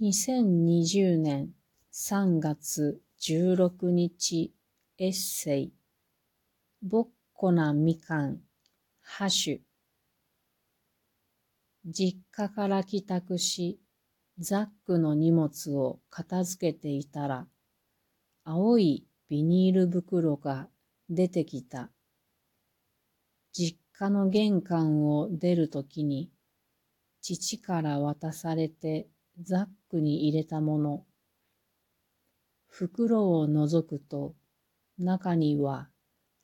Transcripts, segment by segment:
2020年3月16日エッセイぼっこなみかんハシュ実家から帰宅しザックの荷物を片付けていたら青いビニール袋が出てきた。実家の玄関を出るときに父から渡されてザックに入れたもの。袋を覗くと中には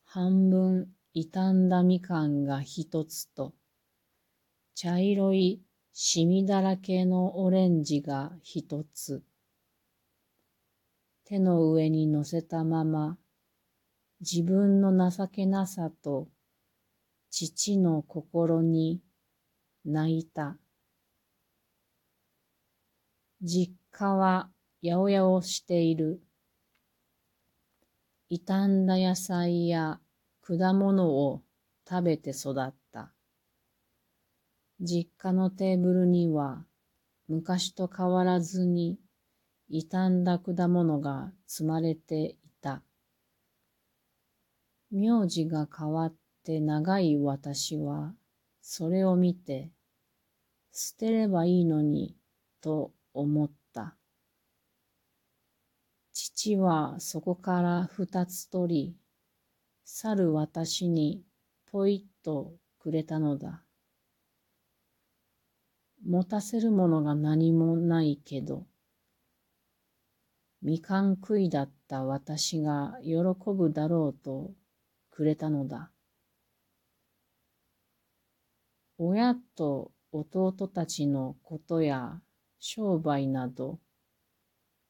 半分傷んだみかんが一つと茶色いシミだらけのオレンジが一つ。手の上に乗せたまま自分の情けなさと父の心に泣いた。実家は八百屋をしている。傷んだ野菜や果物を食べて育った。実家のテーブルには昔と変わらずに傷んだ果物が積まれていた。名字が変わって長い私はそれを見て捨てればいいのにと思った。父はそこから二つ取り、去る私にポイッとくれたのだ。持たせるものが何もないけど、みかん食いだった私が喜ぶだろうとくれたのだ。親と弟たちのことや商売など、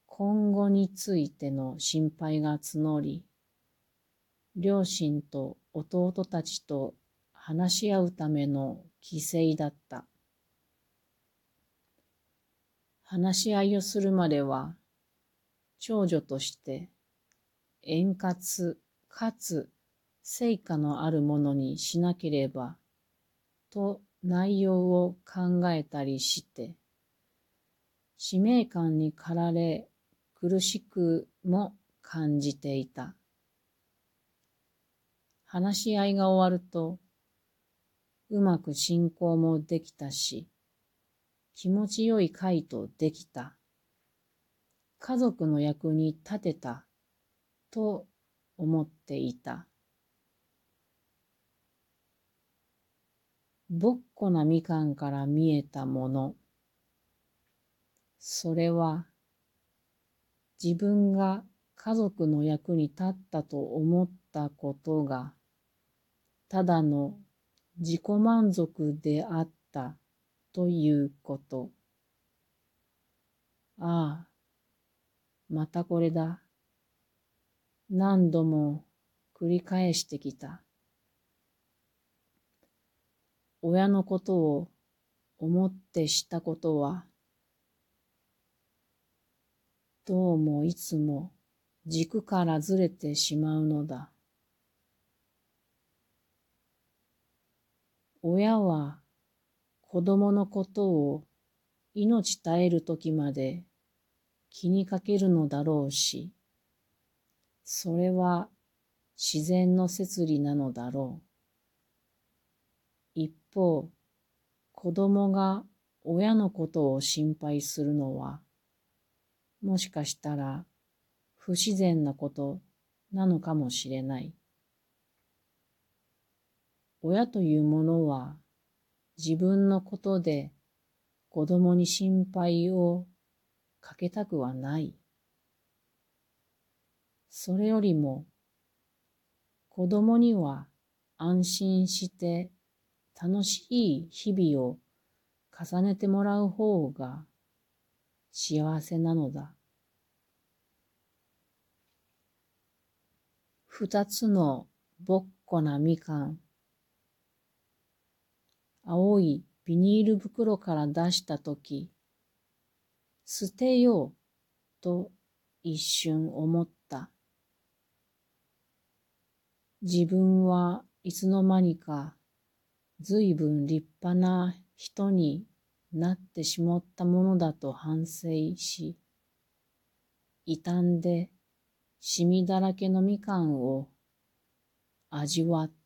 今後についての心配が募り、両親と弟たちと話し合うための規制だった。話し合いをするまでは、長女として円滑かつ成果のあるものにしなければと内容を考えたりして、使命感に駆られ苦しくも感じていた。話し合いが終わると、うまく進行もできたし、気持ちよい回答できた。家族の役に立てた、と思っていた。ぼっこなみかんから見えたもの。それは自分が家族の役に立ったと思ったことがただの自己満足であったということ。ああ、またこれだ。何度も繰り返してきた。親のことを思ってしたことはどうもいつも軸からずれてしまうのだ。親は子供のことを命絶える時まで気にかけるのだろうし、それは自然の摂理なのだろう。一方、子供が親のことを心配するのはもしかしたら不自然なことなのかもしれない。親というものは自分のことで子供に心配をかけたくはない。それよりも子供には安心して楽しい日々を重ねてもらう方が幸せなのだ。二つのぼっこなみかん。青いビニール袋から出したとき、捨てようと一瞬思った。自分はいつの間にか随分立派な人になってしまったものだと反省し、傷んでシミだらけのみかんを味わった。